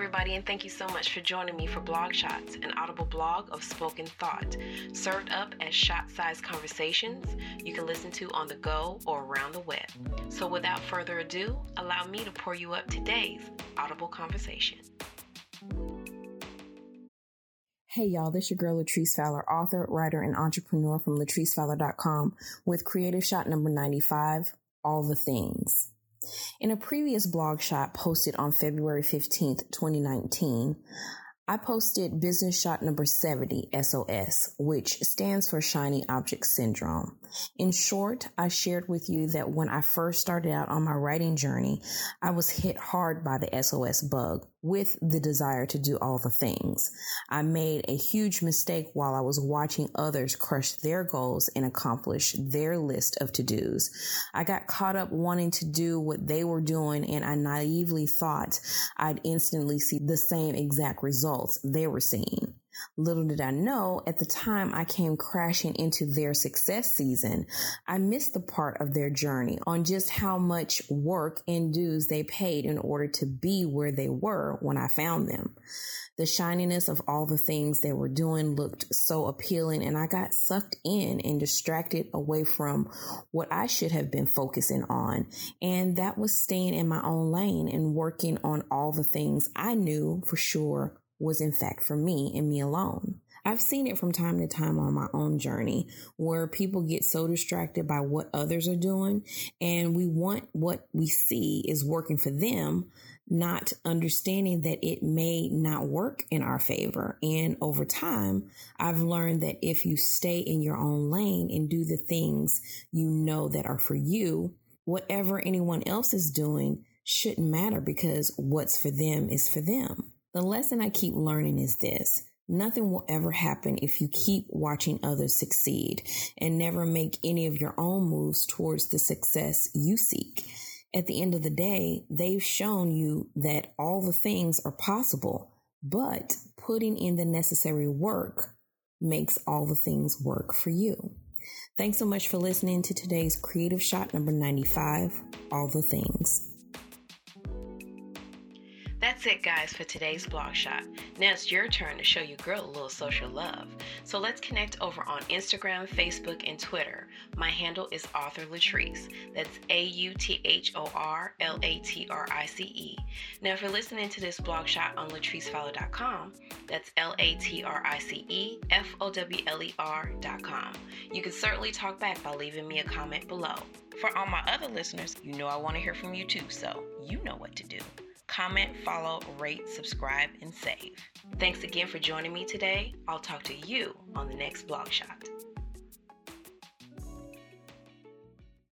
everybody, and thank you so much for joining me for Blog Shots, an audible blog of spoken thought, served up as shot sized conversations you can listen to on the go or around the web. So, without further ado, allow me to pour you up today's audible conversation. Hey y'all, this is your girl Latrice Fowler, author, writer, and entrepreneur from latricefowler.com with creative shot number 95, All the Things. In a previous blog shot posted on February 15th, 2019, I posted business shot number 70, SOS, which stands for Shiny Object Syndrome. In short, I shared with you that when I first started out on my writing journey, I was hit hard by the SOS bug with the desire to do all the things. I made a huge mistake while I was watching others crush their goals and accomplish their list of to dos. I got caught up wanting to do what they were doing and I naively thought I'd instantly see the same exact results they were seeing. Little did I know at the time I came crashing into their success season, I missed the part of their journey on just how much work and dues they paid in order to be where they were when I found them. The shininess of all the things they were doing looked so appealing and I got sucked in and distracted away from what I should have been focusing on. And that was staying in my own lane and working on all the things I knew for sure was in fact for me and me alone. I've seen it from time to time on my own journey where people get so distracted by what others are doing and we want what we see is working for them, not understanding that it may not work in our favor. And over time, I've learned that if you stay in your own lane and do the things you know that are for you, whatever anyone else is doing shouldn't matter because what's for them is for them. The lesson I keep learning is this. Nothing will ever happen if you keep watching others succeed and never make any of your own moves towards the success you seek. At the end of the day, they've shown you that all the things are possible, but putting in the necessary work makes all the things work for you. Thanks so much for listening to today's Creative Shot number 95, All the Things. That's it, guys, for today's blog shot. Now it's your turn to show your girl a little social love. So let's connect over on Instagram, Facebook, and Twitter. My handle is Author Latrice. That's A U T H O R L A T R I C E. Now, if you're listening to this blog shot on latricefowler.com, that's L A T R I C E F O W L E R.com. You can certainly talk back by leaving me a comment below. For all my other listeners, you know I want to hear from you too, so you know what to do comment, follow, rate, subscribe, and save. Thanks again for joining me today. I'll talk to you on the next blog shot.